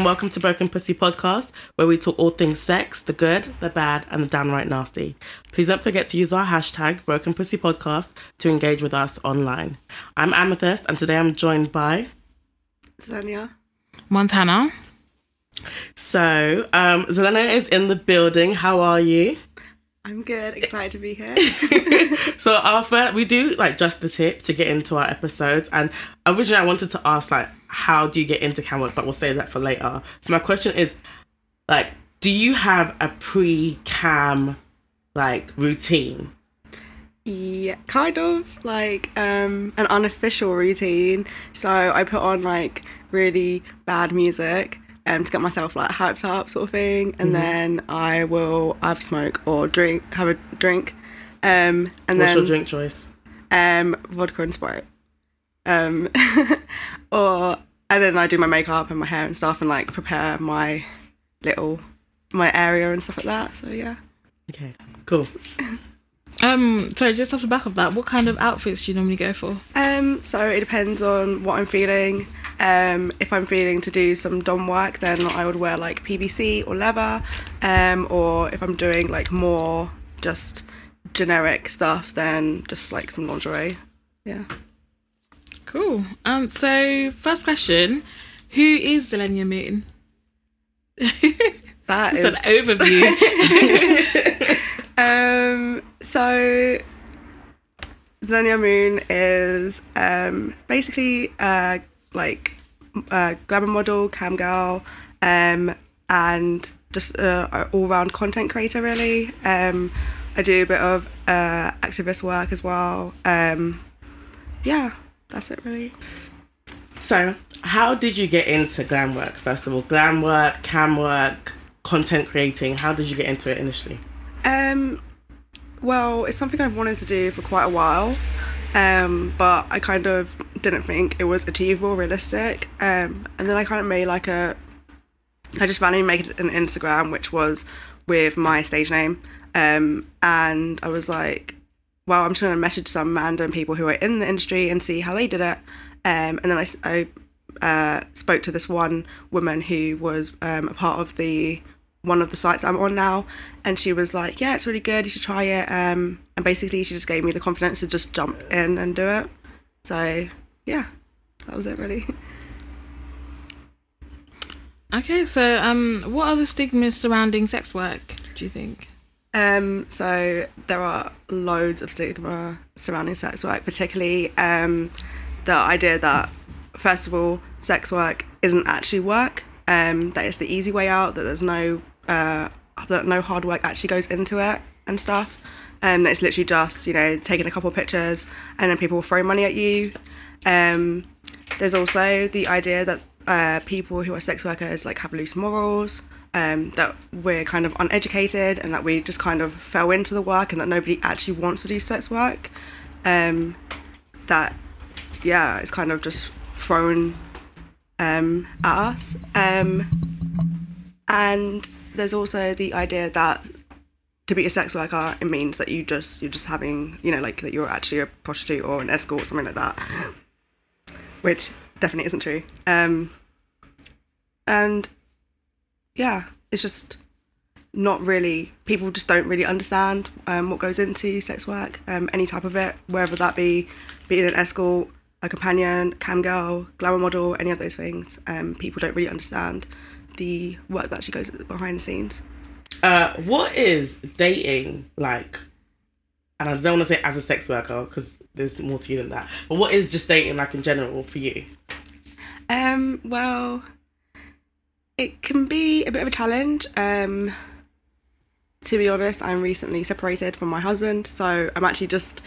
and welcome to Broken Pussy Podcast, where we talk all things sex, the good, the bad, and the downright nasty. Please don't forget to use our hashtag Broken Pussy Podcast to engage with us online. I'm Amethyst, and today I'm joined by. Zelenia. Montana. So, um, Zelenia is in the building. How are you? I'm good. Excited to be here. So our first, we do like just the tip to get into our episodes, and originally I wanted to ask like, how do you get into cam work? But we'll save that for later. So my question is, like, do you have a pre-cam like routine? yeah, kind of like um an unofficial routine. So I put on like really bad music um to get myself like hyped up sort of thing, and then I will either smoke or drink, have a drink, um and What's then your drink choice? um vodka and Sprite, um or and then I do my makeup and my hair and stuff, and like prepare my little my area and stuff like that. So yeah. Okay, cool. Um, sorry, just off the back of that, what kind of outfits do you normally go for? Um, so it depends on what I'm feeling. Um, if I'm feeling to do some dom work, then I would wear like PVC or leather. Um, or if I'm doing like more just generic stuff, then just like some lingerie. Yeah. Cool. Um, so first question, who is Zelenia Moon? that is an overview. Um, so Zelenia Moon is um basically uh like a glamour model, cam girl, um, and just a, all round content creator really. Um, I do a bit of uh activist work as well. Um, yeah, that's it really. So, how did you get into glam work? First of all, glam work, cam work, content creating. How did you get into it initially? Um, well, it's something I've wanted to do for quite a while, um, but I kind of didn't think it was achievable, realistic. Um, and then I kind of made like a, I just randomly made an Instagram which was with my stage name, um, and I was like, well, I'm just gonna message some random people who are in the industry and see how they did it. Um, and then I, uh, spoke to this one woman who was um, a part of the one of the sites I'm on now, and she was like, "Yeah, it's really good. You should try it." Um, and basically, she just gave me the confidence to just jump in and do it. So yeah, that was it really. okay, so um, what are the stigmas surrounding sex work? Do you think? Um, so there are loads of stigma surrounding sex work, particularly um, the idea that first of all, sex work isn't actually work. Um, that it's the easy way out. That there's no uh, that no hard work actually goes into it and stuff. Um, that it's literally just you know taking a couple pictures and then people will throw money at you. Um, there's also the idea that uh, people who are sex workers like have loose morals, um, that we're kind of uneducated, and that we just kind of fell into the work, and that nobody actually wants to do sex work. Um, that yeah, it's kind of just thrown um, at us. Um, and there's also the idea that to be a sex worker, it means that you just you're just having you know like that you're actually a prostitute or an escort or something like that, which definitely isn't true. Um, and yeah, it's just not really people just don't really understand um, what goes into sex work, um, any type of it, whether that be being an escort, a companion, cam girl, glamour model, any of those things. Um, people don't really understand the work that actually goes behind the scenes. Uh, what is dating like? And I don't want to say as a sex worker because there's more to you than that. But what is just dating like in general for you? Um, well, it can be a bit of a challenge. Um, to be honest, I'm recently separated from my husband, so I'm actually just,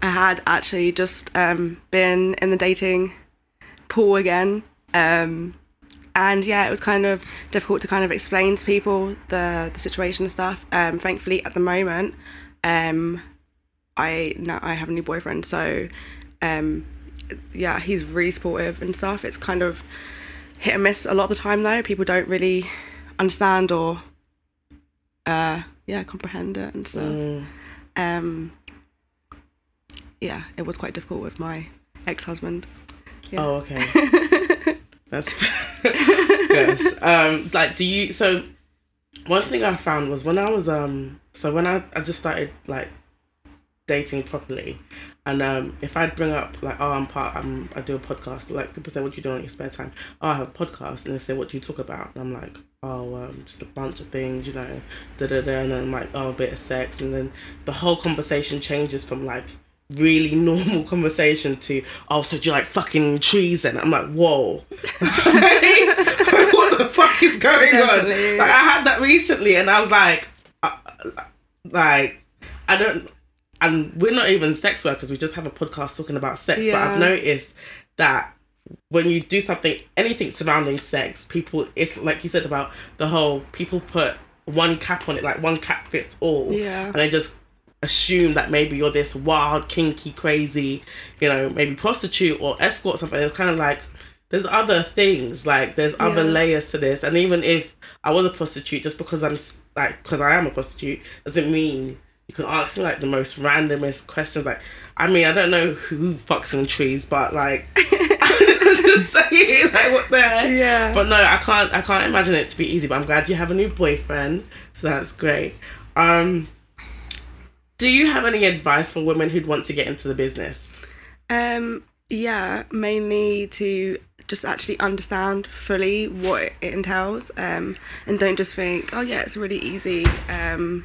I had actually just um, been in the dating pool again. Um, and yeah, it was kind of difficult to kind of explain to people the the situation and stuff. Um, thankfully, at the moment, um, I now I have a new boyfriend, so um, yeah, he's really supportive and stuff. It's kind of hit and miss a lot of the time though. People don't really understand or uh, yeah comprehend it and stuff. Mm. Um, yeah, it was quite difficult with my ex husband. Yeah. Oh, okay. That's gosh. Um, like, do you? So, one thing I found was when I was um, so when I I just started like dating properly, and um, if I'd bring up like, oh, I'm part, I'm I do a podcast. Like people say, what do you do on your spare time? Oh, I have a podcast, and they say, what do you talk about? And I'm like, oh, um, just a bunch of things, you know, da da da. And then I'm like, oh, a bit of sex, and then the whole conversation changes from like really normal conversation to oh so do you like fucking trees and I'm like whoa what the fuck is going Definitely. on like I had that recently and I was like uh, like I don't and we're not even sex workers we just have a podcast talking about sex but I've noticed that when you do something anything surrounding sex people it's like you said about the whole people put one cap on it like one cap fits all Yeah. and they just assume that maybe you're this wild, kinky, crazy, you know, maybe prostitute or escort or something. It's kind of like there's other things, like there's other layers to this. And even if I was a prostitute, just because I'm like, because I am a prostitute, doesn't mean you can ask me like the most randomest questions. Like, I mean, I don't know who fucks in trees, but like, saying, like, what the heck? Yeah. But no, I can't. I can't imagine it to be easy. But I'm glad you have a new boyfriend, so that's great. Um, do you have any advice for women who'd want to get into the business? Um, yeah, mainly to just actually understand fully what it entails, um, and don't just think, oh yeah, it's really easy um,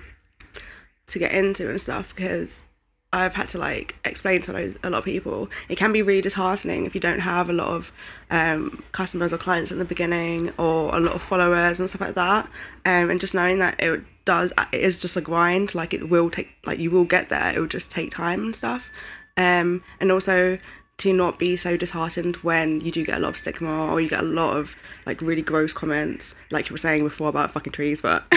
to get into and stuff. Because I've had to like explain to those, a lot of people, it can be really disheartening if you don't have a lot of um, customers or clients in the beginning, or a lot of followers and stuff like that. Um, and just knowing that it does, it is just a grind. Like it will take, like you will get there. It will just take time and stuff um, and also to not be so disheartened when you do get a lot of stigma or you get a lot of like really gross comments like you were saying before about fucking trees but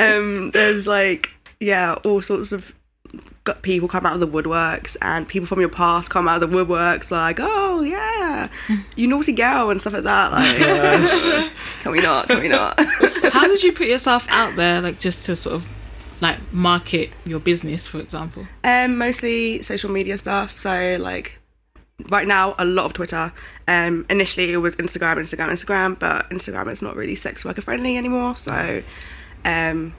um, there's like yeah all sorts of got people come out of the woodworks and people from your past come out of the woodworks like oh yeah you naughty girl and stuff like that like can we not can we not How did you put yourself out there, like just to sort of like market your business, for example? Um, mostly social media stuff. So like right now, a lot of Twitter. Um, initially it was Instagram, Instagram, Instagram, but Instagram is not really sex worker friendly anymore. So, um,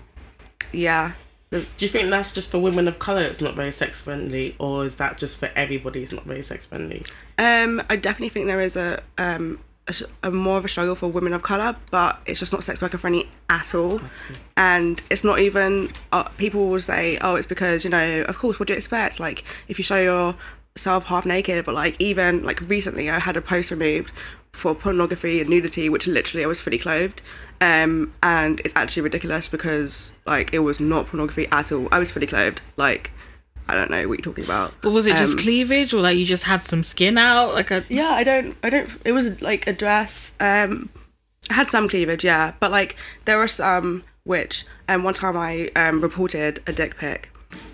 yeah, there's Do you think that's just for women of color? It's not very sex friendly, or is that just for everybody? It's not very sex friendly. Um, I definitely think there is a um a, a more of a struggle for women of color, but it's just not sex worker friendly at all. And it's not even uh, people will say, oh, it's because you know, of course, what do you expect? Like if you show yourself half naked, but like even like recently, I had a post removed for pornography and nudity, which literally I was fully clothed. Um, and it's actually ridiculous because like it was not pornography at all. I was fully clothed. Like I don't know what you're talking about. But was it just Um, cleavage, or like you just had some skin out? Like a yeah, I don't, I don't. It was like a dress. Um, I had some cleavage, yeah, but like there were some which, um, one time I um reported a dick pic,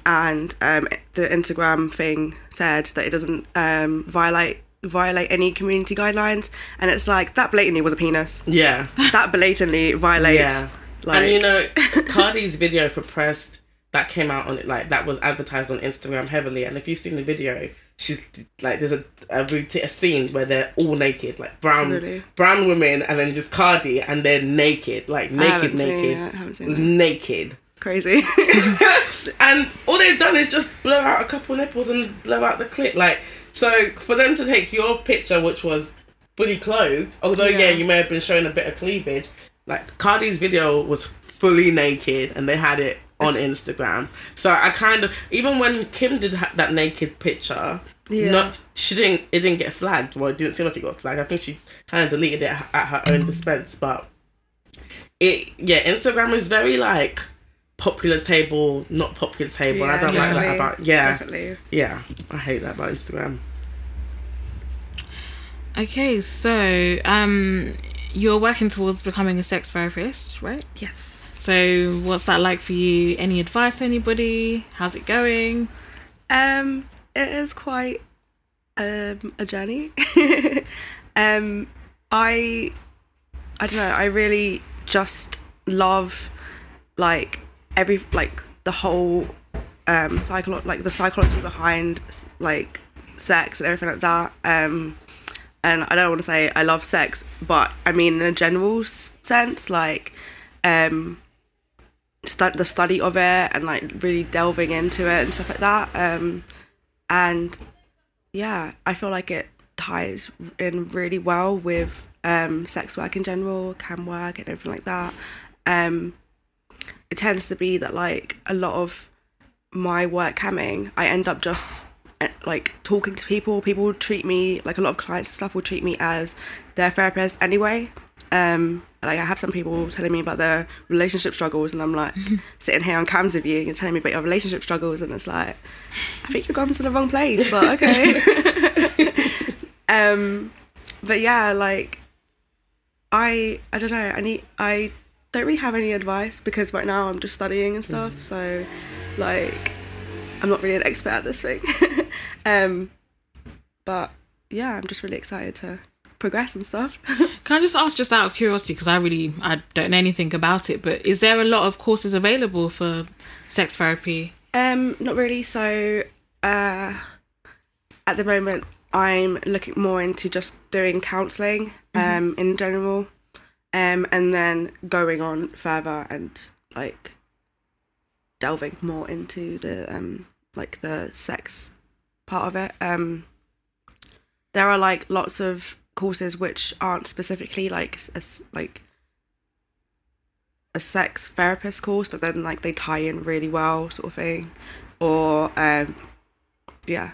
and um the Instagram thing said that it doesn't um violate violate any community guidelines, and it's like that blatantly was a penis. Yeah, That blatantly violates. yeah. Like, and you know, Cardi's video for Pressed that came out on it like that was advertised on Instagram heavily. And if you've seen the video, she's like there's a a, routine, a scene where they're all naked, like brown Really? brown women, and then just Cardi, and they're naked, like naked, naked, it, I haven't seen it. naked. Crazy. and all they've done is just blow out a couple nipples and blow out the clit. Like, so for them to take your picture, which was fully clothed, although yeah. Yeah. you may have been showing a bit of cleavage, like Cardi's video was fully naked and they had it on Instagram. So I kind of even when Kim did ha- that naked picture. Yeah. Not she didn't it didn't get flagged. Well, it didn't seem like it got flagged. I think she kind of deleted it at her own dispense. But it yeah, Instagram is very like popular table, not popular table. I don't like that definitely, about yeah, Definitely. yeah. I hate that about Instagram. Okay, so um, you're working towards becoming a sex therapist, right? Yes. So what's that like for you? Any advice, anybody? How's it going? Um, it is quite um a journey. um, I I don't know. I really just love like every like the whole um psycholo- like the psychology behind like sex and everything like that. Um, and I don't want to say I love sex, but I mean in a general sense, like um, the study of it and like really delving into it and stuff like that. Um, and yeah, I feel like it ties in really well with um, sex work in general, cam work, and everything like that. Um, it tends to be that like a lot of my work camming, I end up just like talking to people. People treat me like a lot of clients and stuff will treat me as their therapist anyway. Um, like I have some people telling me about their relationship struggles, and I'm like sitting here on cams with you and telling me about your relationship struggles, and it's like I think you've gone to the wrong place, but okay. um, but yeah, like I I don't know. I need I don't really have any advice because right now I'm just studying and stuff. So like I'm not really an expert at this thing. um, but yeah, I'm just really excited to progress and stuff. Can I just ask, just out of curiosity, because I really I don't know anything about it, but is there a lot of courses available for sex therapy? Um, not really. So, uh, at the moment, I'm looking more into just doing counselling, um, in general, um, and then going on further and like delving more into the um, like the sex part of it. Um, there are like lots of courses which aren't specifically like as like a sex therapist course, but then like they tie in really well, sort of thing. Or um, yeah,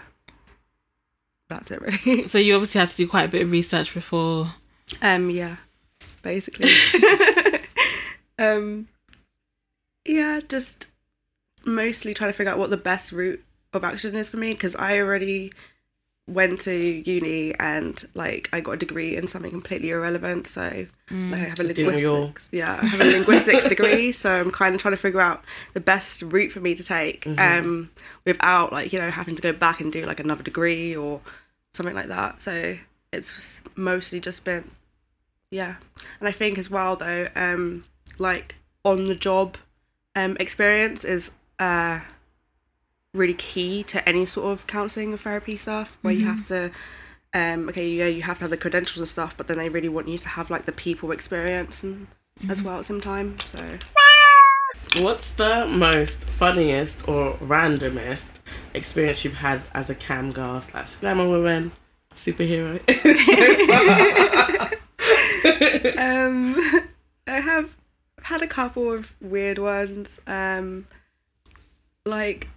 that's it really. So you obviously had to do quite a bit of research before. um, yeah, basically. um, yeah, just mostly trying to figure out what the best route of action is for me because I already went to uni and like I got a degree in something completely irrelevant. So like I have a Didn't we all? linguistics, yeah, I have a linguistics degree. So I'm kind of trying to figure out the best route for me to take, um, without like you know having to go back and do like another degree or something like that. So it's mostly just been yeah and i think as well though um like on the job um experience is uh really key to any sort of counseling or therapy stuff where you have to um okay yeah you have to have the credentials and stuff but then they really want you to have like the people experience and as well at the same time so. What's the most funniest or randomest experience you've had as a cam girl slash glamour woman superhero? um i have had a couple of weird ones. Um like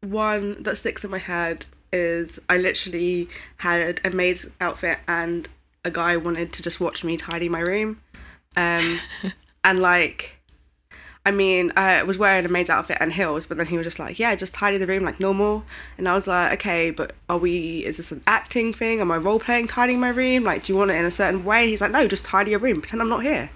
one that sticks in my head is i literally had a maid's outfit and a guy wanted to just watch me tidy my room um and like I mean, I was wearing a maid's outfit and heels, but then he was just like, "Yeah, just tidy the room like normal." And I was like, "Okay, but are we? Is this an acting thing? Am I role playing tidying my room? Like, do you want it in a certain way?" And he's like, "No, just tidy your room. Pretend I'm not here."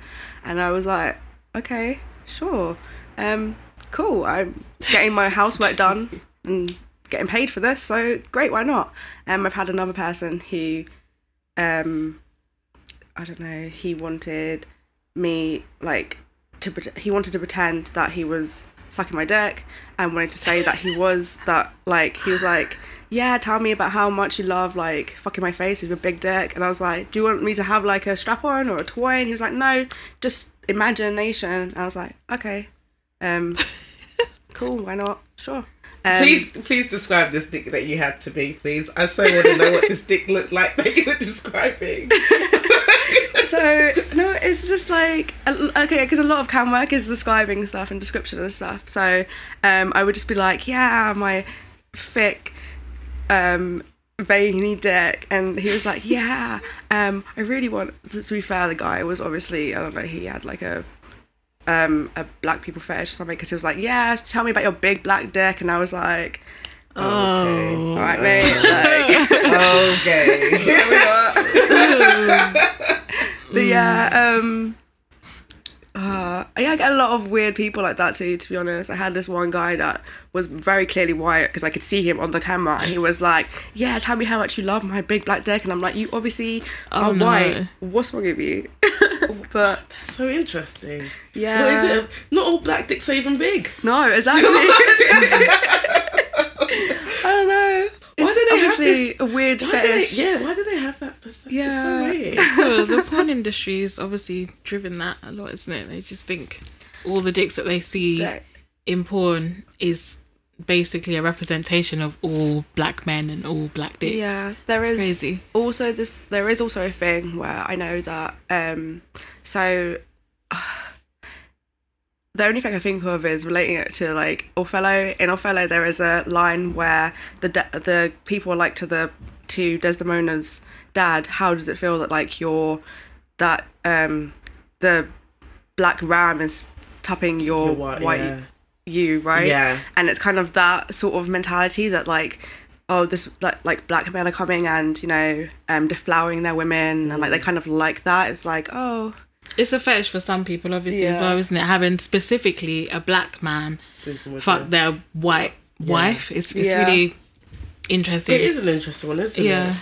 And I was like, "Okay, sure, um, cool. I'm getting my housework done and getting paid for this, so great. Why not?" Um, I've had another person who, um, I don't know, he wanted me like to he wanted to pretend that he was sucking my dick and wanted to say that he was that like he was like yeah tell me about how much you love like fucking my face with your big dick and i was like do you want me to have like a strap on or a toy and he was like no just imagination and i was like okay um cool why not sure um, please, please describe this dick that you had to me, please. I so want to know what this dick looked like that you were describing. so no it's just like okay because a lot of cam work is describing stuff and description and stuff so um i would just be like yeah my thick um veiny dick and he was like yeah um i really want to be fair the guy was obviously i don't know he had like a um a black people fetish or something because he was like yeah tell me about your big black dick and i was like Okay. all right mate like Okay. But yeah, um, uh, yeah, I get a lot of weird people like that too. To be honest, I had this one guy that was very clearly white because I could see him on the camera, and he was like, "Yeah, tell me how much you love my big black dick," and I'm like, "You obviously Oh, are no. white. What's wrong with you?" but That's so interesting. yeah, What is it? Not all black dicks are even big. no, exactly. I don't know. It's Why do they have obviously a weird do they, fetish. yeah, why do they have that perception? Yeah. It's so weird. so the porn industry is obviously driven that a lot, isn't it? They just think all the dicks that they see That- in porn is basically a representation of all black men and all black dicks. Yeah, there is crazy. also this. There is also a thing where I know that. Um, so the only thing I think of is relating it to like Othello. In Othello, there is a line where the de- the people are like to the to Desdemona's dad. How does it feel that like you're that um the black ram is tapping your, Your white- white yeah. you right Yeah. and it's kind of that sort of mentality that like oh this like like black men are coming and you know um deflowering their women and like they kind of like that it's like oh It's a fetish for some people, obviously, as Yeah. well, isn't it? Having specifically a black man with fuck them. their white wife. It's, it's Yeah. really interesting. It is an interesting one, isn't Yeah. it?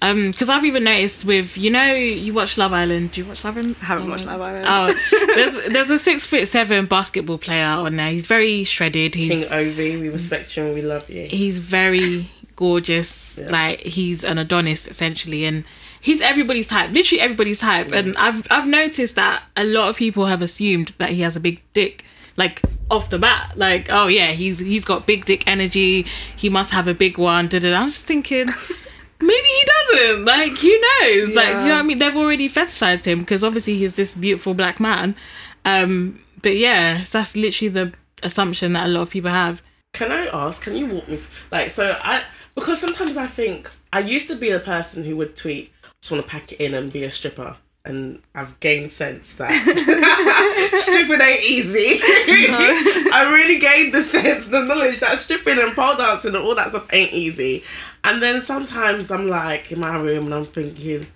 Um, because I've even noticed with you know you watch Love Island. Do you watch Love Island? I haven't watched Love Island. Oh, there's there's a six foot seven basketball player on there. He's very shredded. King He's Ovie, we respect you and we love you. he's very gorgeous. Yeah. Like he's an Adonis essentially, and he's everybody's type. Literally everybody's type. And I've I've noticed that a lot of people have assumed that he has a big dick. Like off the bat, like oh yeah, he's he's got big dick energy. He must have a big one. Da, da, da. I'm just thinking. Maybe he doesn't. Like, who knows? Like, you know what I mean? They've already fetishized him because obviously he's this beautiful black man. Um, but yeah, that's literally the assumption that a lot of people have. Can I ask? Can you walk me? Like, so I because sometimes I think I used to be the person who would tweet, "Just want to pack it in and be a stripper," and I've gained sense that stripping ain't easy. I really gained the sense, the knowledge that stripping and pole dancing and all that stuff ain't easy. And then sometimes I'm like in my room and I'm thinking.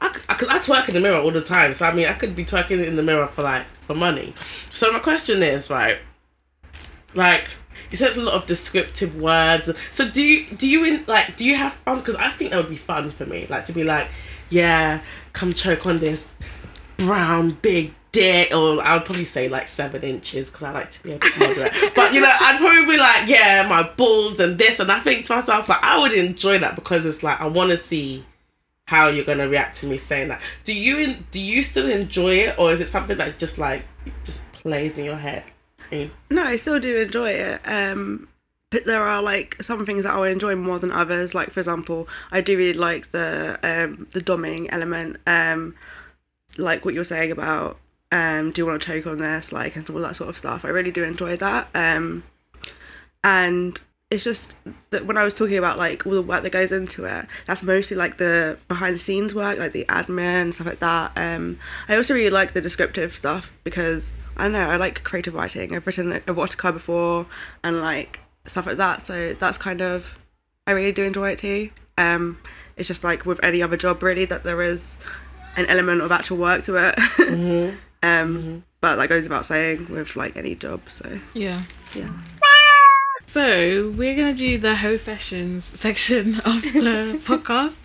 I, cause I twerk in the mirror all the time, so I mean, I could be twerking in the mirror for like for money. So my question is, right? Like, it's a lot of descriptive words. So do you do you in like do you have fun? Because I think that would be fun for me, like to be like, yeah, come choke on this brown big dick, or I would probably say like seven inches because I like to be a bit moderate. but you know, I'd probably be like, yeah, my balls and this, and I think to myself like I would enjoy that because it's like I want to see how you're gonna react to me saying that. Do you do you still enjoy it, or is it something that just like just plays in your head? No i still do enjoy it um but there are like some things that I enjoy more than others. Like for example, I do really like the um the doming element. Um like what you're saying about um do you want to choke on this like and all that sort of stuff. I really do enjoy that. Um and it's just that when I was talking about like all the work that goes into it, that's mostly like the behind the scenes work, like the admin stuff like that. Um, I also really like the descriptive stuff because I don't know, I like creative writing. I've written erotica before and like stuff like that, so that's kind of I really do enjoy it too. Um, it's just like with any other job really that there is an element of actual work to it. um, but that goes without saying with like any job. So Yeah. yeah. So we're gonna do the Ho Fashions section of the podcast.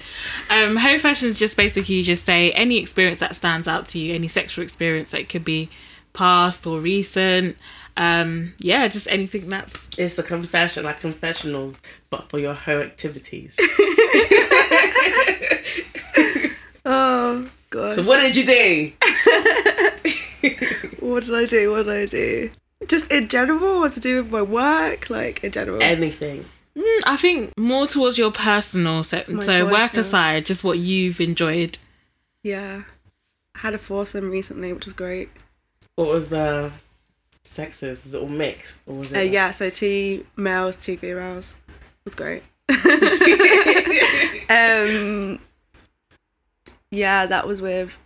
Um, Ho Fashions just basically you just say any experience that stands out to you, any sexual experience that could be past or recent. Um, yeah, just anything that's It's the confession, like confessionals, but for your hoe activities. Oh God. so what did you do? What did I do? What did I do? Just in general, what to do with my work, like in general. Anything. Mm, I think more towards your personal se- My so work personal. aside, just what you've enjoyed. yeah, I had a foursome recently, which was great. What was the sexes? Is it all mixed? Or was it Uh, like- yeah, so two males, two females. It was great. um, yeah, that was with.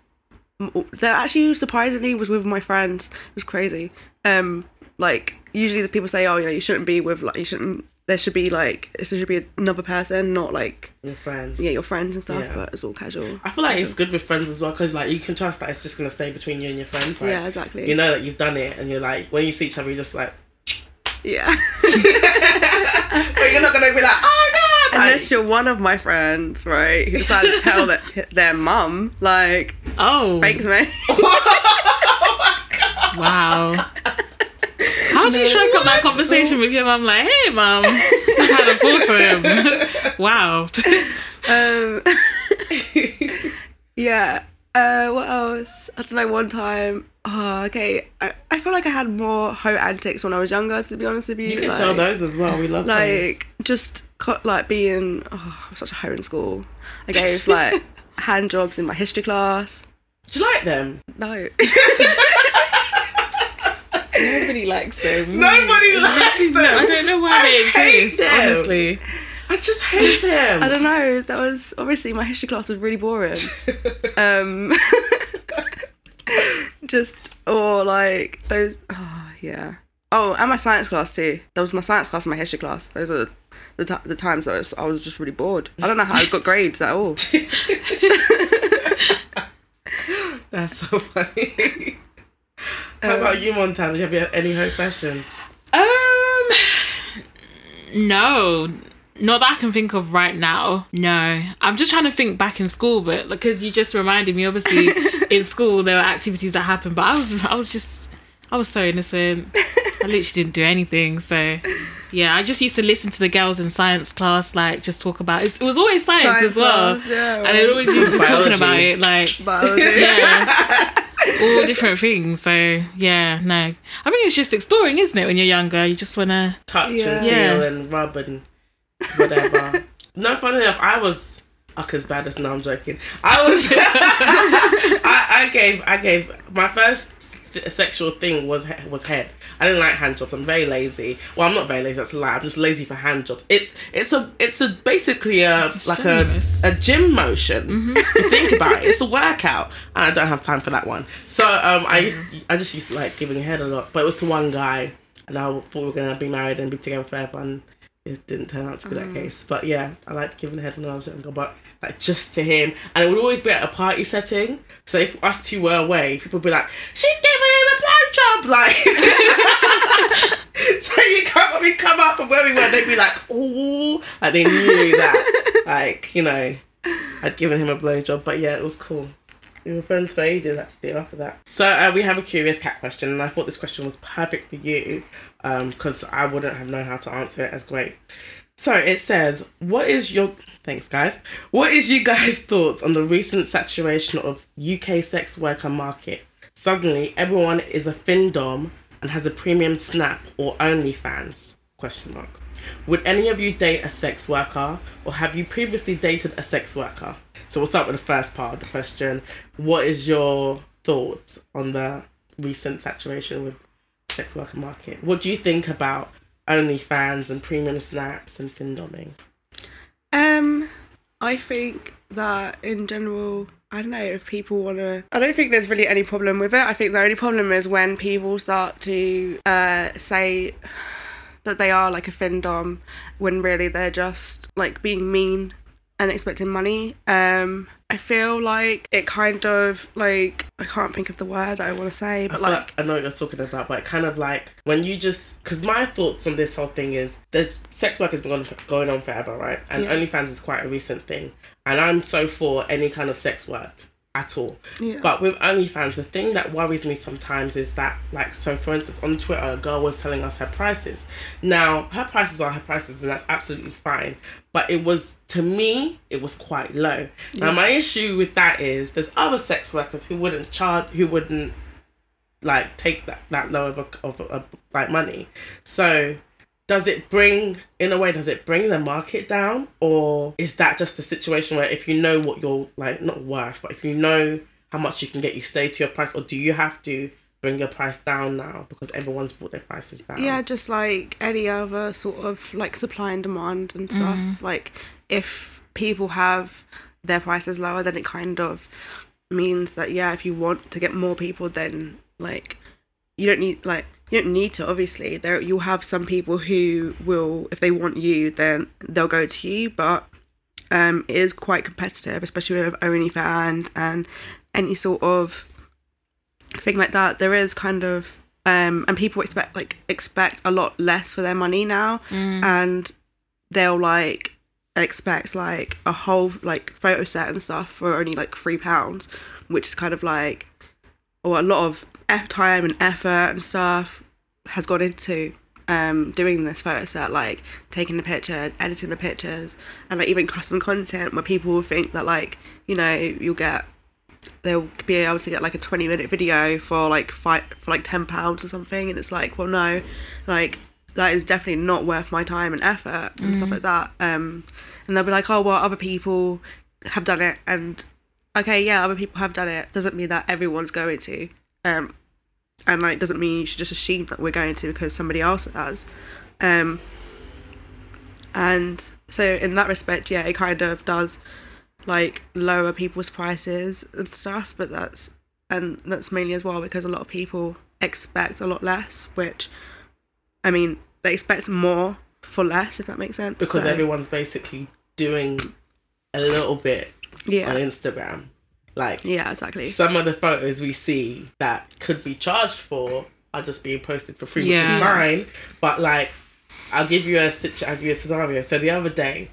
That actually surprisingly was with my friends. It was crazy. Um, like usually the people say, oh, you know, you shouldn't be with like you shouldn't. There should be like there should be another person, not like Your friends. yeah, your friends and stuff. Yeah. But it's all casual. I feel like it's good with friends as well because like you can trust that it's just gonna stay between you and your friends. Like, yeah, exactly. You know that you've done it, and you're like when you see each other, you're just like, yeah. but you're not gonna be like, oh god. Like, Unless you're one of my friends, right, who decided to tell that their mum, like, Oh, thanks, mate. Oh wow! How How do you strike up that conversation with your mum? Like, hey, mum, just had a foursome. wow. Um, yeah. Uh, what else? I don't know. One time. Oh, okay. I, I feel like I had more hoe antics when I was younger. To be honest with you, You can like, tell those as well. We love those. like just cut like being. Oh, I was such a hoe in school. I gave like hand jobs in my history class. Do you like them? No. Nobody likes them. Nobody likes them. I don't know why I hate exist, them. honestly. I just hate them. I don't know. That was obviously my history class was really boring. um, just or like those. Oh yeah. Oh, and my science class too. That was my science class and my history class. Those are the t- the times that I was, I was just really bored. I don't know how I got grades at all. That's so funny. How about you, Montana? Do you have any hope questions? Um, no, not that I can think of right now. No, I'm just trying to think back in school, but because you just reminded me, obviously in school there were activities that happened, but I was I was just I was so innocent. I literally didn't do anything. So yeah, I just used to listen to the girls in science class, like just talk about it. It was always science, Science as well, class, yeah. and they always used to talking about it, like Biology. yeah. All different things. So yeah, no. I think it's just exploring, isn't it? When you're younger, you just wanna Touch Yeah. and feel and rub and whatever. no, funny enough, I was Ucker's baddest. No, I'm joking. I was. I, I gave. I gave my first th- sexual thing was was head. I didn't like hand jobs. I'm very lazy. Well, I'm not very lazy. That's a lie. I'm just lazy for hand jobs. It's it's a it's a basically a like a a gym motion. You think about it. It's a workout, and I don't have time for that one. So um, I I just used to like giving head a lot, but it was to one guy, and I thought we were gonna be married and be together forever, and it didn't turn out to be that case. But yeah, I liked giving him head when I was younger, but like just to him, and it would always be at a party setting. So if us two were away, people would be like, "She's giving him a blowjob," like. so you come, when we come up from where we were, they'd be like, "Oh," like they knew that, like you know, I'd given him a blowjob. But yeah, it was cool. We were friends for ages actually after that. So uh, we have a curious cat question, and I thought this question was perfect for you Um, because I wouldn't have known how to answer it as great. So it says, "What is your thanks, guys? What is you guys' thoughts on the recent saturation of UK sex worker market? Suddenly, everyone is a findom and has a premium snap or OnlyFans? Question mark. Would any of you date a sex worker, or have you previously dated a sex worker? So we'll start with the first part of the question. What is your thoughts on the recent saturation with sex worker market? What do you think about OnlyFans and premium snaps and findoming? Um, I think that in general, I don't know if people want to. I don't think there's really any problem with it. I think the only problem is when people start to uh, say that they are like a findom when really they're just like being mean and expecting money. Um, I feel like it kind of like I can't think of the word that I want to say, but feel like like I know what you're talking about, but kind of like when you just because my thoughts on this whole thing is there's sex work has been going, going on forever, right? And Yeah. OnlyFans is quite a recent thing, and I'm so for any kind of sex work at all. Yeah. But with OnlyFans, the thing that worries me sometimes is that, like, so for instance, on Twitter, a girl was telling us her prices. Now, her prices are her prices, and that's absolutely fine. But it was, to me, it was quite low. Now, my issue with that is there's other sex workers who wouldn't charge, who wouldn't, like, take that, that low of, a, of a, like, money. So, does it bring in a way does it bring the market down? Or is that just a situation where if you know what you're like not worth but if you know how much you can get you stay to your price? Or do you have to bring your price down now because everyone's brought their prices down? Yeah, just like any other sort of like supply and demand and mm. stuff. Like if people have their prices lower, then it kind of means that yeah, if you want to get more people, then like you don't need like you don't need to obviously. There you'll have some people who will if they want you, then they'll go to you, but um it is quite competitive, especially with OnlyFans and any sort of thing like that. There is kind of um and people expect like expect a lot less for their money now and they'll like expect like a whole like photo set and stuff for only like three pounds which is kind of like or a lot of time and effort and stuff has gone into um, doing this photo set, like taking the pictures, editing the pictures, and like even custom content where people will think that like you know you'll get they'll be able to get like a 20 minute video for like five for like 10 pounds or something and it's like well no like that is definitely not worth my time and effort and stuff like that um and they'll be like oh well other people have done it and okay yeah other people have done it. Doesn't mean that everyone's going to um and like doesn't mean you should just assume that we're going to because somebody else has. Um and so in that respect yeah it kind of does like lower people's prices and stuff but that's and that's mainly as well because a lot of people expect a lot less which i mean they expect more for less if that makes sense. Because So, everyone's basically doing a little bit on Instagram. Like yeah exactly some of the photos we see that could be charged for are just being posted for free, which is fine. But like, I'll give you a situ- I'll give you a scenario. So the other day,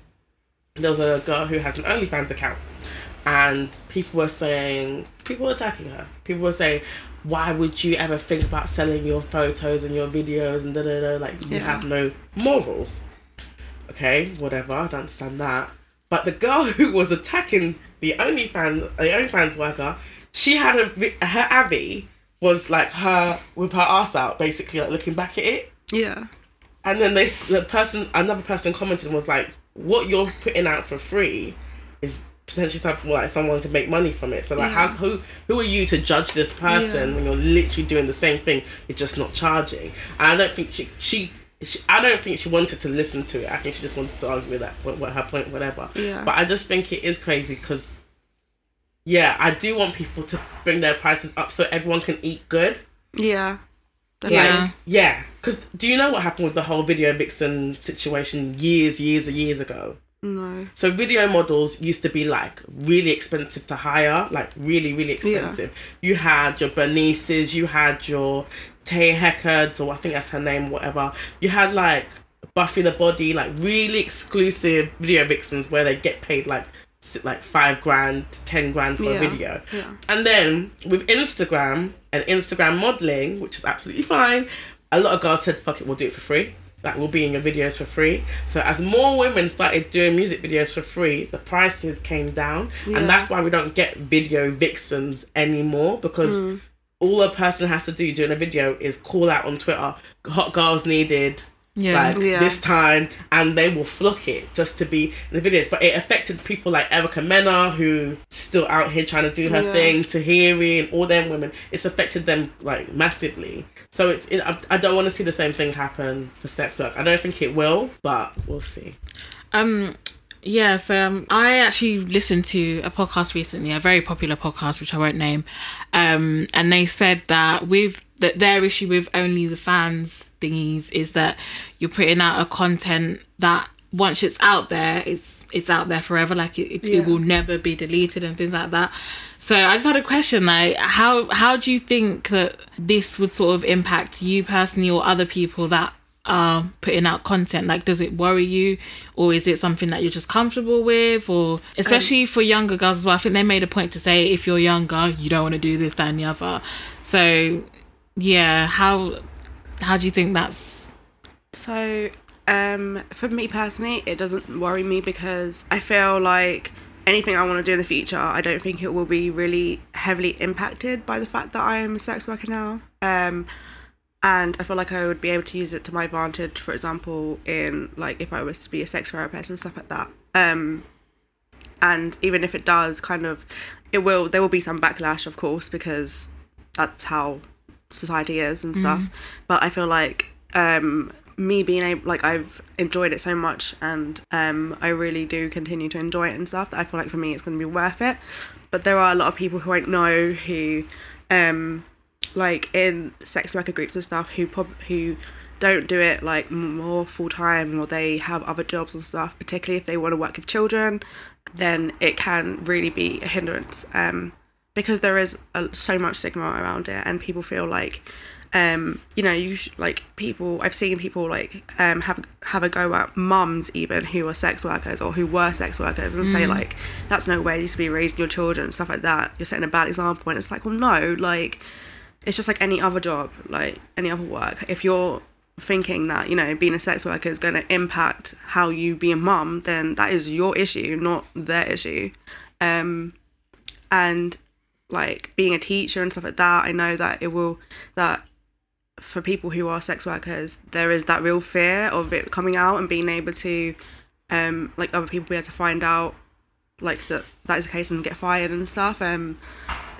there was a girl who has an OnlyFans account, and people were saying, people were attacking her. People were saying, why would you ever think about selling your photos and your videos and da da da? Like you Yeah. have no morals. Okay, whatever. I don't understand that. But the girl who was attacking the OnlyFans, the OnlyFans worker, she had a her Abby was like her with her ass out, basically like looking back at it. yeah And then they, the person, another person commented and was like, "What you're putting out for free is potentially something like someone could make money from it. So like, how who who are you to judge this person Yeah. when you're literally doing the same thing? You're just not charging. And I don't think she she. She, I don't think she wanted to listen to it. I think she just wanted to argue with that, what, what her point, whatever. Yeah. But I just think it is crazy because, yeah, I do want people to bring their prices up so everyone can eat good. yeah Like, Yeah. yeah. Because do you know what happened with the whole video vixen situation years, years, and years ago? no So video models used to be like really expensive to hire, like really, really expensive. You had your Bernices, you had your Tay Heckards, or I think that's her name, whatever. You had like Buffy the Body, like really exclusive video vixens where they get paid like like five grand, ten grand for a video. Yeah. And then with Instagram and Instagram modeling, which is absolutely fine, a lot of girls said, "Fuck it, we'll do it for free." Like we'll be in your videos for free. So as more women started doing music videos for free, the prices came down, Yeah. and that's why we don't get video vixens anymore because Mm. All a person has to do during a video is call out on Twitter, "Hot girls needed." Yeah. like Yeah. this time and they will flock it just to be in the videos but it affected people like Erica Mena who still out here trying to do her Yeah. thing Tahiry and all them women it's affected them like massively so it's it, I, I don't want to see the same thing happen for sex work I don't think it will but we'll see Um, yeah, so um, I actually listened to a podcast recently, a very popular podcast, which I won't name, um, and they said that with that their issue with only the fans thingies is that you're putting out a content that once it's out there, it's it's out there forever. Like it, it, Yeah. it will never be deleted and things like that. So I just had a question, like how how do you think that this would sort of impact you personally or other people that putting out content like does it worry you? Or is it something that you're just comfortable with? Or especially for younger girls as well i think they made a point to say if you're younger you don't want to do this that and the other. So yeah how how do you think that's So, um, for me personally, it doesn't worry me because I feel like anything I want to do in the future, I don't think it will be really heavily impacted by the fact that I am a sex worker now. Um, and I feel like I would be able to use it to my advantage, for example, in like if I was to be a sex therapist and stuff like that. Um, and even if it does, kind of, it will. There will be some backlash, of course, because that's how society is and stuff. But I feel like um, me being able, like, I've enjoyed it so much, and um, I really do continue to enjoy it and stuff. That I feel like for me, it's going to be worth it. But there are a lot of people who I know who, um, like in sex worker groups and stuff, who prob- who don't do it like more full time or they have other jobs and stuff particularly if they want to work with children then it can really be a hindrance um, because there is a, so much stigma around it and people feel like um, you know you sh- like people i've seen people like um, have have a go at mums even who are sex workers or who were sex workers and say like that's no way you should be raising your children and stuff like that. You're setting a bad example and it's like well no like it's just like any other job, like any other work. If you're thinking that you know being a sex worker is going to impact how you be a mum, then that is your issue, not their issue. Um, and like being a teacher and stuff like that, I know that it will that for people who are sex workers, there is that real fear of it coming out and being able to, um, like other people be able to find out, like that that is the case and get fired and stuff. Um,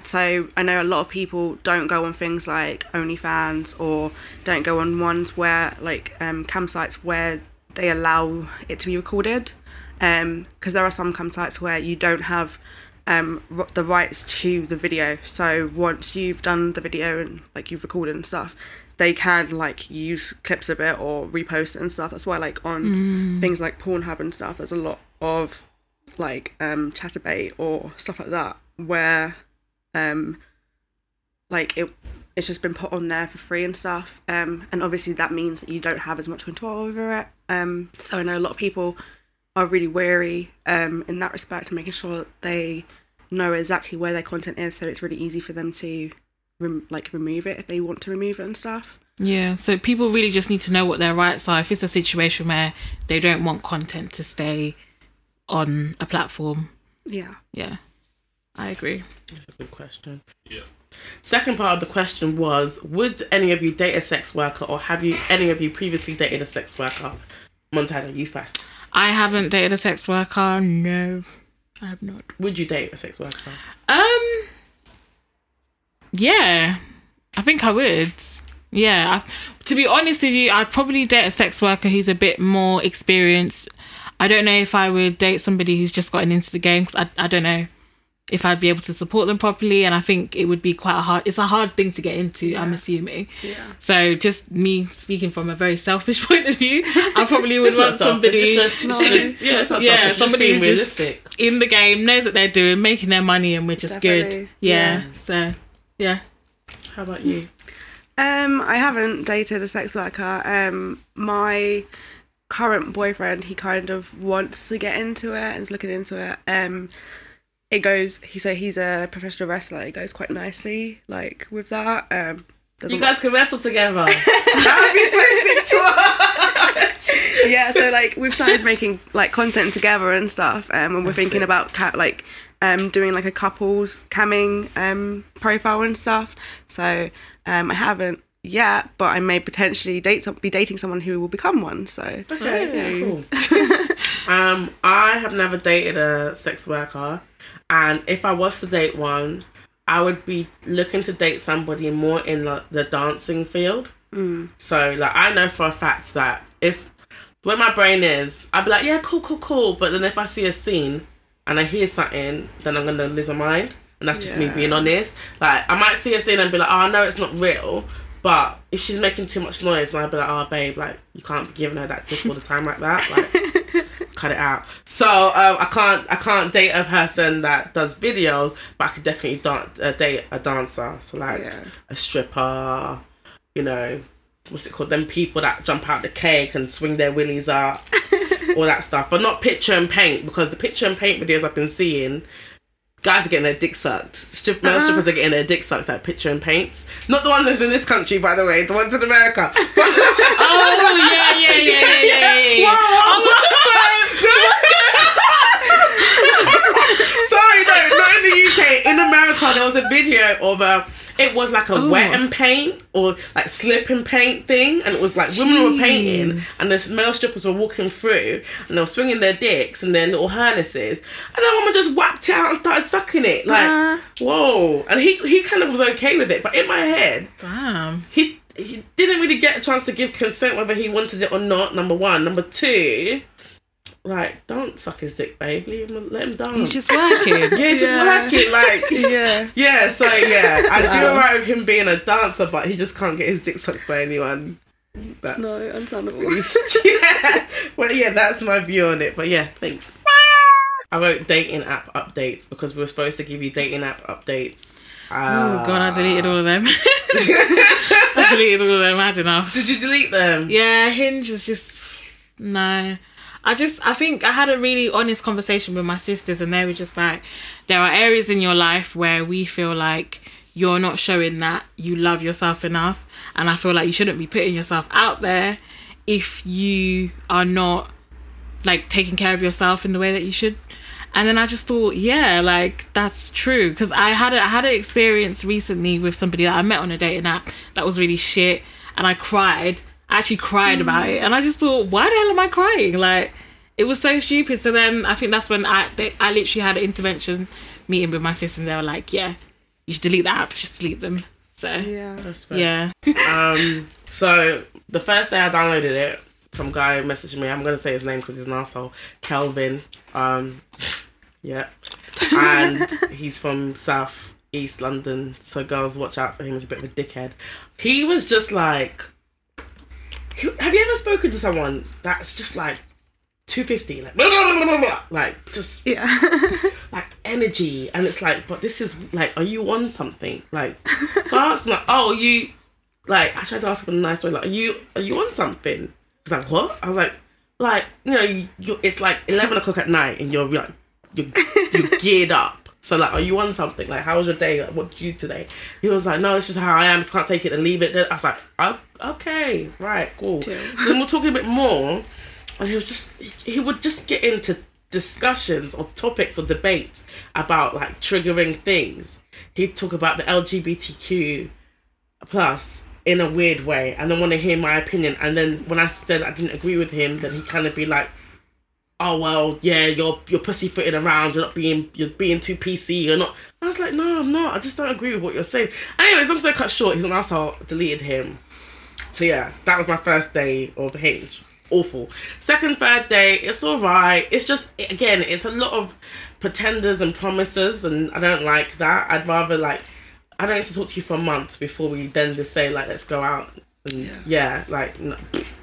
so I know a lot of people don't go on things like OnlyFans or don't go on ones where like um, campsites where they allow it to be recorded, because there are some campsites where you don't have um, the rights to the video. So once you've done the video and like you've recorded and stuff, they can like use clips of it or repost it and stuff. That's why like on things like Pornhub and stuff, there's a lot of like um, Chaturbate or stuff like that where um, like it it's just been put on there for free and stuff. Um, and obviously that means that you don't have as much control over it. Um, so I know a lot of people are really wary um, in that respect and making sure that they know exactly where their content is so it's really easy for them to rem- like remove it if they want to remove it and stuff Yeah, so people really just need to know what their rights are. If it's a situation where they don't want content to stay on a platform, yeah yeah, I agree. That's a good question. Yeah. Second part of the question was Would any of you date a sex worker or have you any of you previously dated a sex worker? Montana, you first. I haven't dated a sex worker. No, I have not. Would you date a sex worker? Um, yeah, I think I would. Yeah, I, to be honest with you, I'd probably date a sex worker who's a bit more experienced. I don't know if I would date somebody who's just gotten into the game because I, I don't know if I'd be able to support them properly. And I think it would be quite a hard, it's a hard thing to get into, I'm assuming. yeah So just me speaking from a very selfish point of view, I probably wouldn't want somebody it's just, just- yeah, it's not Yeah, selfish, somebody just being who's just- in the game, knows what they're doing, making their money, and we're just good. Definitely, Yeah. So, yeah. How about you? Um, I haven't dated a sex worker. Um, my current boyfriend, he kind of wants to get into it and is looking into it. Um, it goes. He so he's a professional wrestler. It goes quite nicely, like with that. Um, You a lot- guys can wrestle together. that would be so sick to watch. yeah, so like we've started making like content together and stuff, um, and we're thinking about ca- like um doing like a couples camming um profile and stuff. So um I haven't yet, but I may potentially date some- be dating someone who will become one. So Okay, yeah, cool. um, I have never dated a sex worker, and if I was to date one, I would be looking to date somebody more in like, the dancing field. Mm. So, like, I know for a fact that if where my brain is, I'd be like, yeah, cool, cool, cool. But then if I see a scene and I hear something, then I'm gonna lose my mind, and that's just me being honest. Like, I might see a scene and be like, oh, I know it's not real. But if she's making too much noise, and I'd be like, oh, babe, like, you can't be giving her that dick all the time like that. Like, cut it out. So um, I can't I can't date a person that does videos, but I could definitely dan- uh, date a dancer. So like Yeah. a stripper, you know, what's it called? Them people that jump out the cake and swing their willies up, all that stuff. But not picture and paint because the picture and paint videos I've been seeing. Guys are getting their dick sucked. Strip, male strippers are getting their dick sucked at picture and paints. Not the ones that's in this country, by the way. The ones in America. Oh, yeah, yeah, yeah, yeah, yeah, yeah. yeah. Whoa, whoa, Sorry, no, not in the UK. In America, there was a video of a. It was like a Oh. wet and paint or like slip and paint thing, and it was like women were painting, and the male strippers were walking through, and they were swinging their dicks and their little harnesses, and then woman just whacked it out and started sucking it. Like, Ah. whoa! And he he kind of was okay with it, but in my head, Damn. he he didn't really get a chance to give consent whether he wanted it or not. Number one, number two, like don't suck his dick, babe. Leave him, let him dance. He's just working. yeah, he's Yeah. just working. Like yeah, yeah, so yeah, I'd be alright with him being a dancer, but he just can't get his dick sucked by anyone. That's no, understandable. yeah. Well, yeah, that's my view on it. But yeah, thanks. I wrote dating app updates because we were supposed to give you dating app updates. Oh, Uh, God, I deleted all of them. I deleted all of them. I had enough. Did you delete them? Yeah, Hinge is just no. I just I think I had a really honest conversation with my sisters and they were just like there are areas in your life where we feel like you're not showing that you love yourself enough. And I feel like you shouldn't be putting yourself out there if you are not like taking care of yourself in the way that you should. And then I just thought, yeah, like that's true because I had a, I had an experience recently with somebody that I met on a dating app that was really shit, and I cried. I actually cried about it, and I just thought, why the hell am I crying? Like it was so stupid. So then I think that's when I they, I literally had an intervention meeting with my sister, and they were like, yeah, you should delete the apps, just delete them. So Yeah. That's fair. yeah, Um, so the first day I downloaded it, some guy messaged me. I'm gonna say his name because he's an asshole. Kelvin. Um, yeah, and he's from South East London. So girls, watch out for him. He's a bit of a dickhead. He was just like, have you ever spoken to someone that's just like 250, like, blah, blah, blah, like just Yeah. like energy. And it's like but this is like are you on something? Like so i asked him like oh you like i tried to ask him in a nice way like are you are you on something? He's like what? I was like like you know you, you it's like 11 o'clock at night and you're like you're, you're geared up so like are you on something. Like how was your day? Like, what did you do today? He was like no it's just how i am. If i can't take it then leave it. Then i was like oh, okay right cool. Chill. so then we're talking a bit more. And he was just he, he would just get into discussions or topics or debates about like triggering things. He'd talk about the lgbtq plus in a weird way. And then want to hear my opinion. And then when i said i didn't agree with him then he kind of be like oh well yeah you're you're pussyfooting around you're not being you're being too pc you're not i was like no i'm not i just don't agree with what you're saying anyways i'm so cut short he's an asshole deleted him so yeah, that was my first day of Hinge. Awful. Second, third day, it's alright. It's just again, it's a lot of pretenders and promises, and I don't like that. I'd rather like I don't need to talk to you for a month before we then just say like let's go out. And yeah. like no,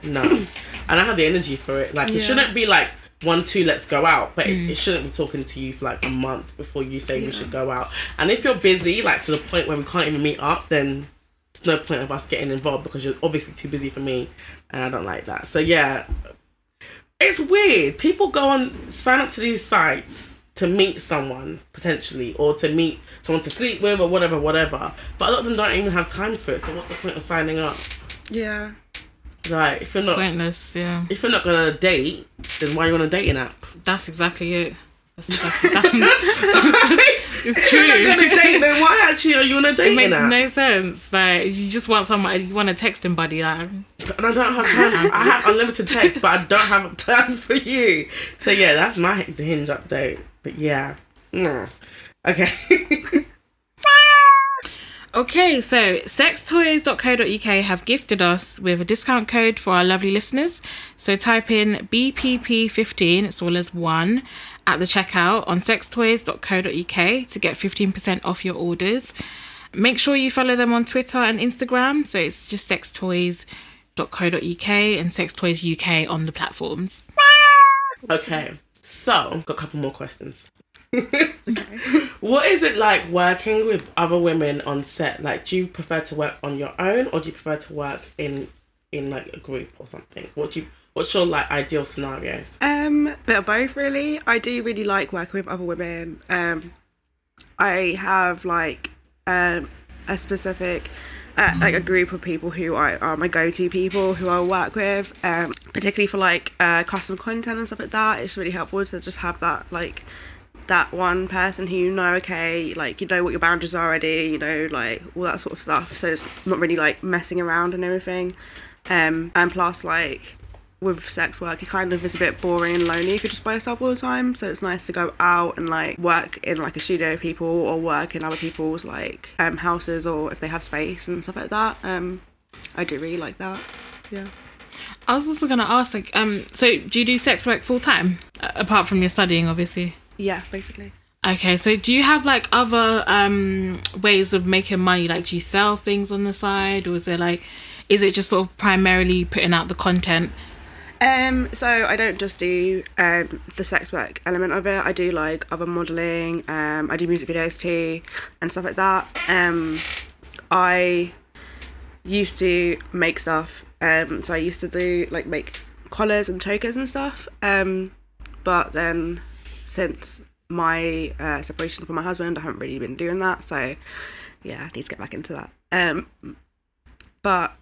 no. and I have the energy for it. Like it shouldn't be like one two let's go out, but it, it mm. shouldn't be talking to you for like a month before you say we should go out. And if you're busy, like to the point where we can't even meet up, then there's no point of us getting involved because you're obviously too busy for me and I don't like that. So yeah. It's weird. People go on sign up to these sites to meet someone potentially or to meet someone to sleep with or whatever, whatever. But a lot of them don't even have time for it. So what's the point of signing up? Yeah. Like if you're not pointless. Yeah, if you're not gonna date, then why are you on a dating app? that's exactly it. That's exactly, that's, it's If you're not gonna date, then why actually are you on a It dating makes app? no sense. Like you just want someone, you want a texting buddy. Like and I don't have time. I have unlimited text, but I don't have time for you. So yeah, that's my hinge update. But yeah, Mm. okay. Okay, so sextoys.co.uk have gifted us with a discount code for our lovely listeners. So type in BPP15, it's all as one, at the checkout on sextoys.co.uk to get 15% off your orders. Make sure you follow them on Twitter and Instagram. So it's just sextoys.co.uk and sextoys UK on the platforms. okay. So got a couple more questions. What is it like working with other women on set? Like, do you prefer to work on your own, or do you prefer to work in in like a group or something? What do you What's your like ideal scenarios? Um, bit of both really. I do really like working with other women. Um, I have like um a specific. Uh, like a group of people who I are my go-to people who I work with, um, particularly for like uh, custom content and stuff like that. It's really helpful to just have that like that one person who you know, okay, like you know what your boundaries are already, you know, like all that sort of stuff. So it's not really like messing around and everything. Um, and plus, like with sex work, it kind of is a bit boring and lonely if you're just by yourself all the time. So it's nice to go out and like work in like a studio people or work in other people's like um, houses or if they have space and stuff like that. Um, I do really like that. Yeah. I was also to ask, like, um, so do you do sex work full time? Apart from your studying, obviously. Yeah, basically. Okay, so do you have like other um ways of making money? Like, do you sell things on the side, or is it like, is it just sort of primarily putting out the content? Um, so I don't just do um the sex work element of it. I do like other modelling. Um, I do music videos too and stuff like that. Um, I used to make stuff. Um, so I used to do like make collars and chokers and stuff. Um, but then since my uh, separation from my husband, I haven't really been doing that. So yeah, I need to get back into that. Um, but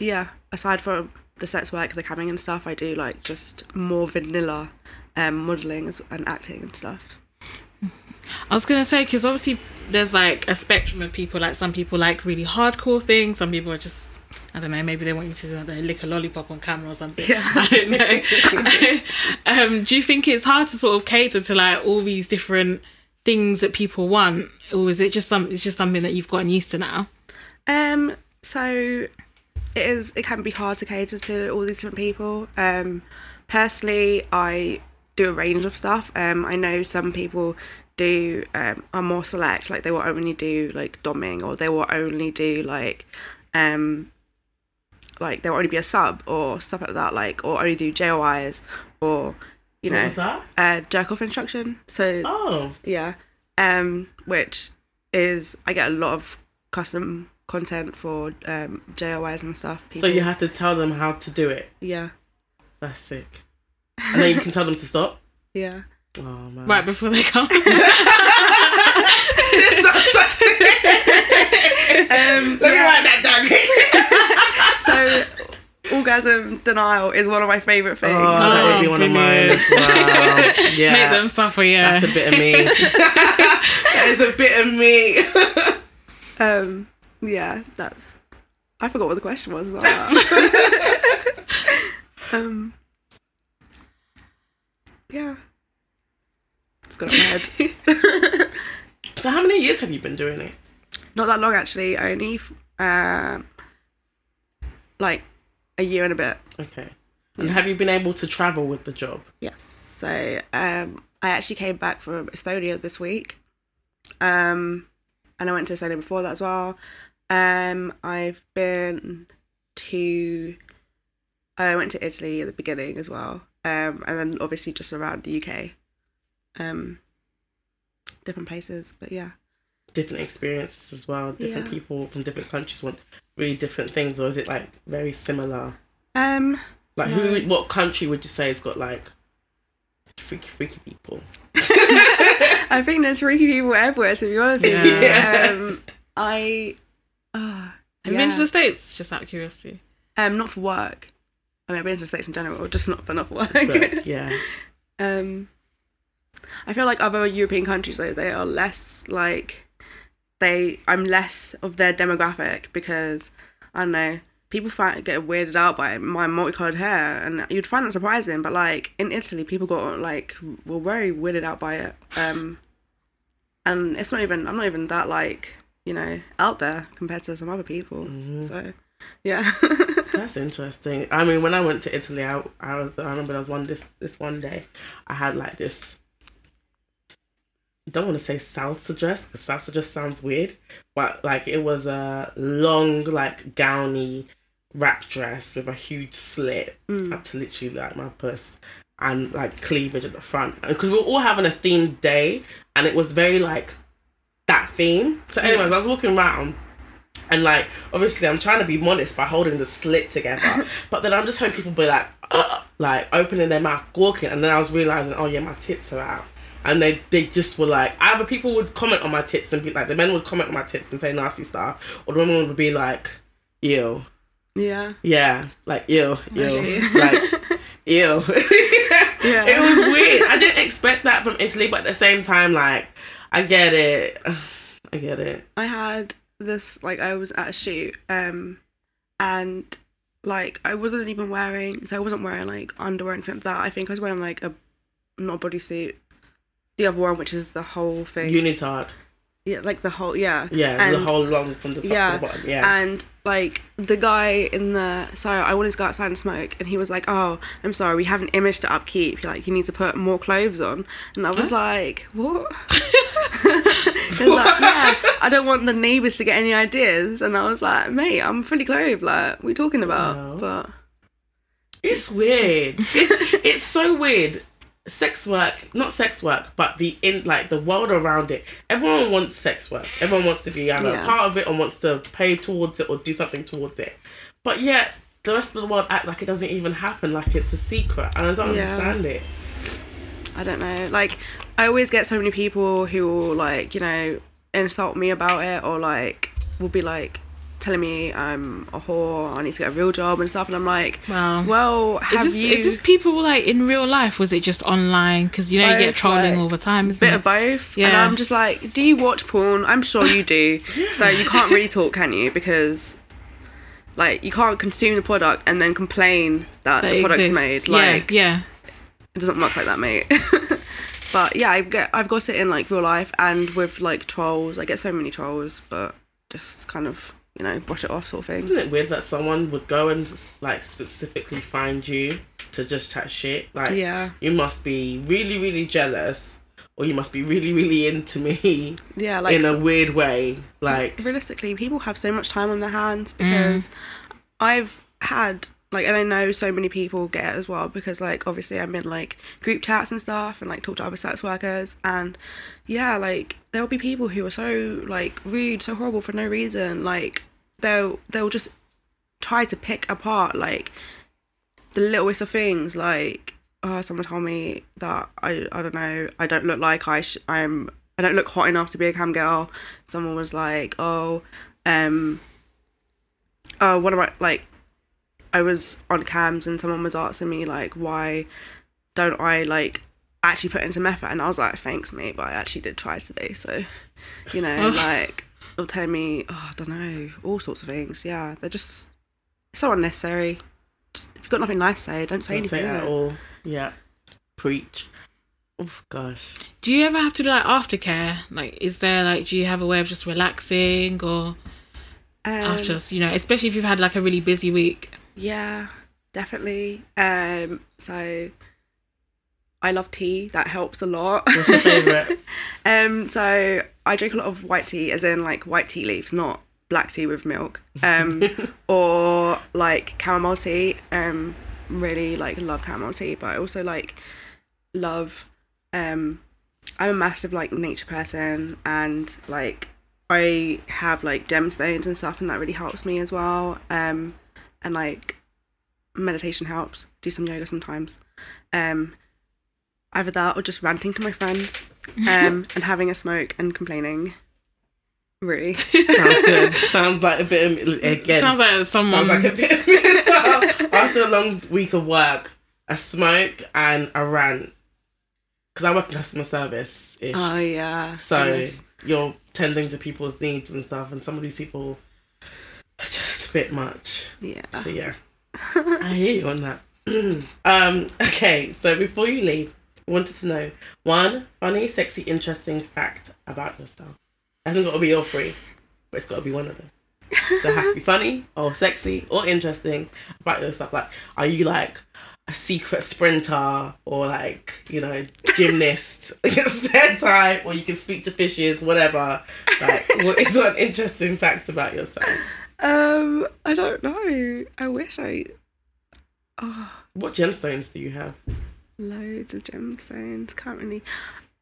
yeah, aside from the sex work, the camming and stuff, I do like just more vanilla um, modeling and acting and stuff. I was gonna say because obviously there's like a spectrum of people. Like some people like really hardcore things. Some people are just I don't know. Maybe they want you to know, lick a lollipop on camera or something. Yeah. I don't know. um, do you think it's hard to sort of cater to like all these different things that people want, or is it just some? It's just something that you've gotten used to now. Um, so it is. It can be hard to cater to all these different people. Um, personally, I do a range of stuff. Um, I know some people do um are more select, like they will only do like doming, or they will only do like um like there will only be a sub or stuff like that, like or only do JOIs or you What know was that? uh jerk off instruction. So Oh, yeah um which is i get a lot of custom content for um jois and stuff People. so you have to tell them how to do it. yeah That's sick. And then you can tell them to stop. yeah Oh man. Right before they come. um Let me yeah. write that down. So orgasm denial is one of my favorite things Oh, that would be Oh, one of mine brilliant. as well. Yeah. Make them suffer. Yeah. That's a bit of me. that is a bit of me. um yeah that's i forgot what the question was about um yeah it's got in my head So how many years have you been doing it? not that long actually only um like a year and a bit Okay. And have you been able to travel with the job? yes so um i actually came back from estonia this week um and i went to estonia before that as well um i've been to i went to italy at the beginning as well um and then obviously just around the uk um different places but yeah Different experiences as well. Different Yeah. people from different countries want really different things, or is it like very similar? um Like No. who? What country would you say has got like freaky, freaky people? I think there's freaky people everywhere. To be honest with you, Yeah. um, I uh, Have you been to the states? Just out of curiosity. um not for work. I mean, I've been to the states in general, just not, but not for work. But, yeah. um, I feel like other European countries though they are less like they. I'm less of their demographic because I don't know. People find get weirded out by my multicolored hair, and you'd find that surprising. But like in Italy, people got like were very weirded out by it. Um, and it's not even. I'm not even that like you know out there compared to some other people. So yeah, That's interesting. I mean, when I went to Italy, I, I was I remember there was one this this one day, I had like this. Don't want to say salsa dress because salsa just sounds weird, but like it was a long like gowny wrap dress with a huge slit mm. up to literally like my puss and like cleavage at the front because we were all having a themed day and it was very like that theme. So, mm. anyways, I was walking around and like, obviously, I'm trying to be modest by holding the slit together. but then I'm just hearing people be like, like opening their mouth, walking, and then I was realizing, oh yeah, my tits are out. And they, they just were like, either people would comment on my tits and be like, the men would comment on my tits and say nasty stuff, or the women would be like, ew, yeah, yeah, like ew, ew, like ew. yeah. it was weird. I didn't expect that from Italy, but at the same time, like, I get it. I get it. I had this like I was at a shoot, um, and like I wasn't even wearing, so I wasn't wearing like underwear and anything like that. I think I was wearing like a not a bodysuit, the other one which is the whole thing. Unitard. yeah, like the whole yeah. Yeah, the And- whole long from the top yeah, to the bottom. Yeah. And like the guy in the so I wanted to go outside and smoke, and he was like, "Oh, I'm sorry, we have an image to upkeep. Like you need to put more clothes on." And I was like, "What?" like, "Yeah, I don't want the neighbors to get any ideas." And I was like, "Mate, I'm fully clothed. Like, what are you talking about?" Wow. But It's weird. It's it's so weird. Sex work, not sex work, but the in like the world around it. Everyone wants sex work. Everyone wants to be either a part of it or wants to pay towards it or do something towards it. But yet the rest of the world act like it doesn't even happen, like it's a secret, and I don't Yeah. understand it. I don't know. Like, I always get so many people who will, like, you know, insult me about it or like will be like telling me I'm a whore, I need to get a real job and stuff, and I'm like, Wow. well, Is have this, you is this people like in real life? Was it just online? Because you know you get trolling like, all the time. Isn't bit it? of both? Yeah. And Yeah. I'm just like, do you watch porn? I'm sure you do. So you can't really talk, can you? Because like you can't consume the product and then complain that, That the product's exists. made. Yeah, Like yeah. it doesn't work like that, mate. but yeah, I get I've got it in like real life and with like trolls. I get so many trolls, but just kind of you know brush it off sort of thing. Isn't it weird that someone would go and like specifically find you to just chat shit? Like, Yeah, you must be really, really jealous, or you must be really, really into me yeah. Like in a weird way. Like, realistically, people have so much time on their hands because mm. I've had like, and I know so many people get it as well because like obviously I'm in like group chats and stuff and like talk to other sex workers and yeah, like there'll be people who are so like rude, so horrible for no reason. Like they'll they'll just try to pick apart like the littlest of things like oh someone told me that I I don't know I don't look like I sh- I'm I don't look hot enough to be a cam girl. Someone was like oh um oh what about like I was on cams and someone was asking me like why don't I like actually put in some effort and I was like thanks mate but I actually did try today so you know like they'll tell me oh I don't know all sorts of things yeah they're just so unnecessary just, if you've got nothing nice to say don't say don't anything say at all. Yeah. Preach. Oh, gosh. Do you ever have to do like aftercare? Like, is there like, do you have a way of just relaxing or um, after, you know, especially if you've had like a really busy week? Yeah, definitely. Um, so I love tea. That helps a lot. What's your favourite? um, so I drink a lot of white tea, as in like white tea leaves, not black tea with milk. Um, or like chamomile tea. Um, really like love chamomile tea, but I also like love. Um, I'm a massive like nature person, and like I have like gemstones and stuff, and that really helps me as well. Um, and like meditation helps. Do some yoga sometimes. Um, either that or just ranting to my friends, um, and having a smoke and complaining. Really, Sounds good. Sounds like a bit of, again. Sounds like someone. Sounds like a bit of me as well. After a long week of work, a smoke and a rant. Because I work in customer service ish. oh yeah. so goodness. you're tending to people's needs and stuff, and some of these people are just a bit much. yeah. So yeah, I hear you on that. um, okay, so before you leave, I wanted to know one funny, sexy, interesting fact about yourself. It hasn't got to be all three, but it's got to be one of them. So it has to be funny or sexy or interesting about yourself. Like, are you like a secret sprinter or like you know gymnast in your spare time, or you can speak to fishes, whatever? Like, what is one interesting fact about yourself? Um, I don't know. I wish I. Oh, What gemstones do you have? loads of gemstones. Can't really.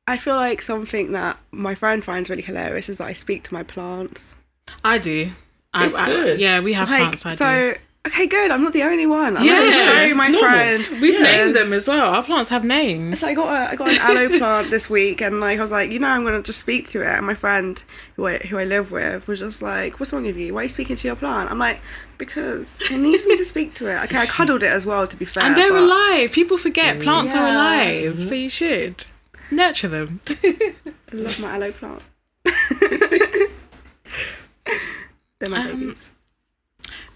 I feel like something that my friend finds really hilarious is that I speak to my plants. I do. I, It's I- good. yeah, we have Like, plants. I do. So okay, good. I'm not the only one. I'm Yeah, gonna show my normal. friend. We've Yes. named them as well. Our plants have names. So I got a I got an aloe plant this week, and like I was like, you know, I'm gonna just speak to it. And my friend, who I who I live with, was just like, "What's wrong with you? Why are you speaking to your plant?" I'm like, "Because it needs me to speak to it." Okay, I cuddled it as well, to be fair. and they're but- alive. People forget plants are alive, so you should nurture them. I love my aloe plant. they're my Um, babies.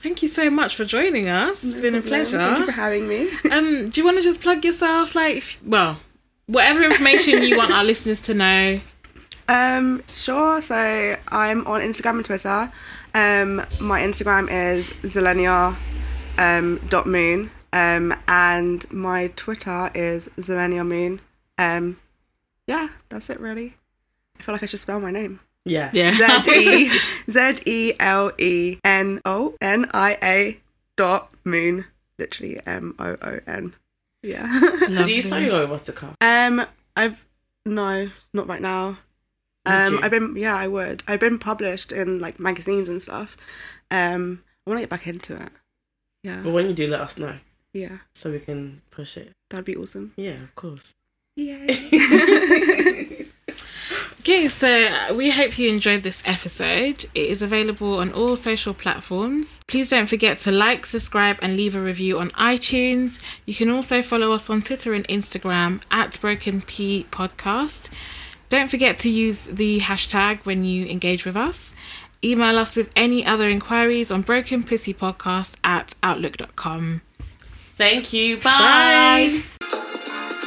Thank you so much for joining us. It's been a pleasure. Thank you for having me. Um, do you want to just plug yourself? Like, if- well, whatever information you want our listeners to know. Um, sure. So I'm on Instagram and Twitter. Um, my Instagram is Zelenia um, dot moon. Um, and my Twitter is Zelenia moon. Um, yeah, that's it really. I feel like I should spell my name. Yeah. Yeah. Z E Z E L E N O N I A dot moon. Literally M O O N. Yeah. Do you sell your erotica? Um, I've no, not right now. Um. I've been yeah, I would. I've been published in like magazines and stuff. Um, I want to get back into it. Yeah, But when you do, let us know yeah, so we can push it. that'd be awesome. Yeah, of course. Yay! Okay, so we hope you enjoyed this episode. It is available on all social platforms. Please don't forget to like, subscribe, and leave a review on iTunes. You can also follow us on Twitter and Instagram at Broken P Podcast. Don't forget to use the hashtag when you engage with us. Email us with any other inquiries on brokenpussypodcast at outlook.com. Thank you. Bye. Bye.